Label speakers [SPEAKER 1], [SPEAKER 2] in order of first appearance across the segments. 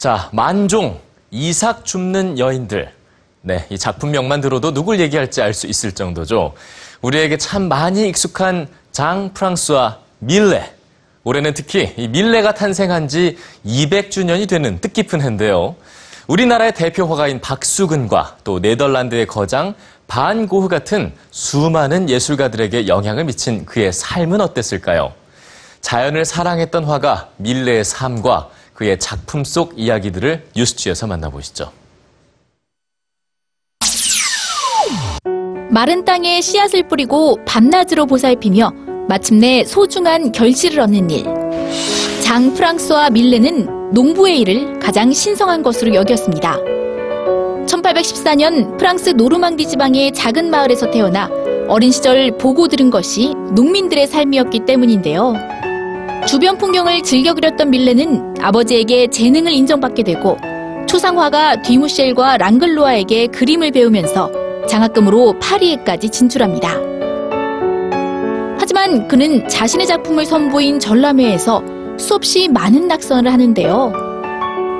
[SPEAKER 1] 자, 만종, 이삭 줍는 여인들. 네, 이 작품명만 들어도 누굴 얘기할지 알 수 있을 정도죠. 우리에게 참 많이 익숙한 장 프랑스와 밀레. 올해는 특히 이 밀레가 탄생한 지 200주년이 되는 뜻깊은 해인데요. 우리나라의 대표 화가인 박수근과 또 네덜란드의 거장 반 고흐 같은 수많은 예술가들에게 영향을 미친 그의 삶은 어땠을까요? 자연을 사랑했던 화가 밀레의 삶과 그의 작품 속 이야기들을 뉴스취에서 만나보시죠.
[SPEAKER 2] 마른 땅에 씨앗을 뿌리고 밤낮으로 보살피며 마침내 소중한 결실을 얻는 일. 장 프랑스와 밀레는 농부의 일을 가장 신성한 것으로 여겼습니다. 1814년 프랑스 노르망디 지방의 작은 마을에서 태어나 어린 시절 보고 들은 것이 농민들의 삶이었기 때문인데요. 주변 풍경을 즐겨 그렸던 밀레는 아버지에게 재능을 인정받게 되고 초상화가 뒤무셸과 랑글로아에게 그림을 배우면서 장학금으로 파리에까지 진출합니다. 하지만 그는 자신의 작품을 선보인 전람회에서 수없이 많은 낙선을 하는데요.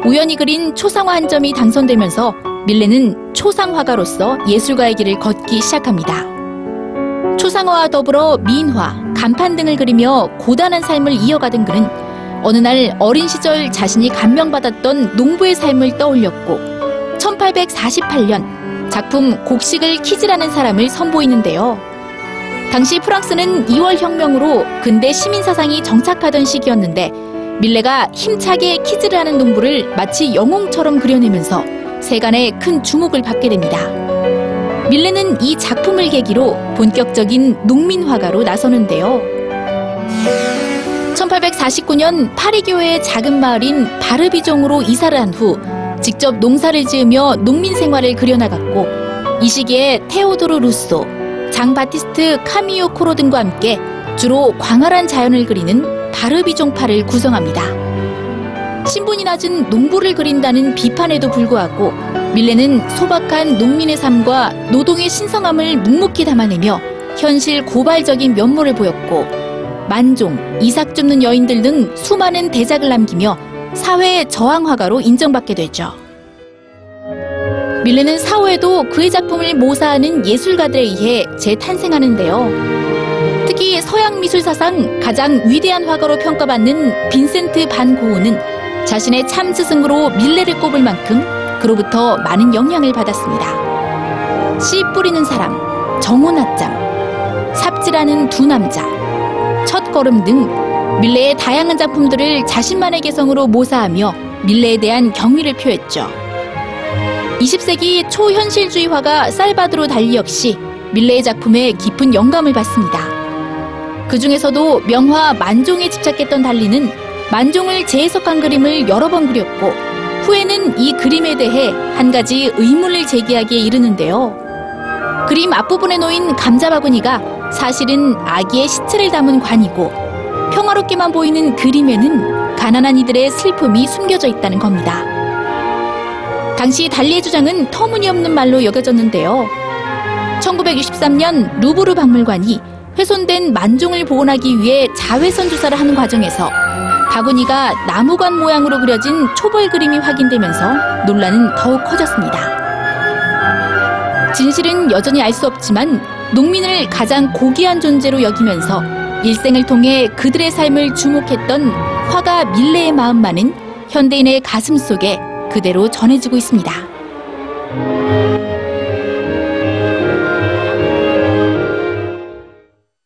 [SPEAKER 2] 우연히 그린 초상화 한 점이 당선되면서 밀레는 초상화가로서 예술가의 길을 걷기 시작합니다. 초상화와 더불어 미인화, 간판 등을 그리며 고단한 삶을 이어가던 그는 어느 날 어린 시절 자신이 감명받았던 농부의 삶을 떠올렸고 1848년 작품 곡식을 키즈라는 사람을 선보이는데요. 당시 프랑스는 2월 혁명으로 근대 시민 사상이 정착하던 시기였는데 밀레가 힘차게 키즈를 하는 농부를 마치 영웅처럼 그려내면서 세간의 큰 주목을 받게 됩니다. 밀레는 이 작품을 계기로 본격적인 농민 화가로 나서는데요. 1849년 파리교회의 작은 마을인 바르비종으로 이사를 한 후 직접 농사를 지으며 농민 생활을 그려나갔고 이 시기에 테오도르 루소, 장 바티스트 카미오 코로 등과 함께 주로 광활한 자연을 그리는 바르비종파를 구성합니다. 신분이 낮은 농부를 그린다는 비판에도 불구하고 밀레는 소박한 농민의 삶과 노동의 신성함을 묵묵히 담아내며 현실 고발적인 면모를 보였고 만종, 이삭 줍는 여인들 등 수많은 대작을 남기며 사회의 저항화가로 인정받게 되죠. 밀레는 사후에도 그의 작품을 모사하는 예술가들에 의해 재탄생하는데요. 특히 서양 미술 사상 가장 위대한 화가로 평가받는 빈센트 반 고흐는 자신의 참 스승으로 밀레를 꼽을 만큼 그로부터 많은 영향을 받았습니다. 씨 뿌리는 사람, 정오낮잠, 삽질하는 두 남자, 첫 걸음 등 밀레의 다양한 작품들을 자신만의 개성으로 모사하며 밀레에 대한 경의를 표했죠. 20세기 초현실주의 화가 살바드로 달리 역시 밀레의 작품에 깊은 영감을 받습니다. 그 중에서도 명화 만종에 집착했던 달리는 만종을 재해석한 그림을 여러 번 그렸고 후에는 이 그림에 대해 한 가지 의문을 제기하기에 이르는데요. 그림 앞부분에 놓인 감자 바구니가 사실은 아기의 시체를 담은 관이고 평화롭게만 보이는 그림에는 가난한 이들의 슬픔이 숨겨져 있다는 겁니다. 당시 달리의 주장은 터무니없는 말로 여겨졌는데요. 1963년 루브르 박물관이 훼손된 만종을 복원하기 위해 자외선 조사를 하는 과정에서 바구니가 나무관 모양으로 그려진 초벌 그림이 확인되면서 논란은 더욱 커졌습니다. 진실은 여전히 알 수 없지만 농민을 가장 고귀한 존재로 여기면서 일생을 통해 그들의 삶을 주목했던 화가 밀레의 마음만은 현대인의 가슴 속에 그대로 전해지고 있습니다.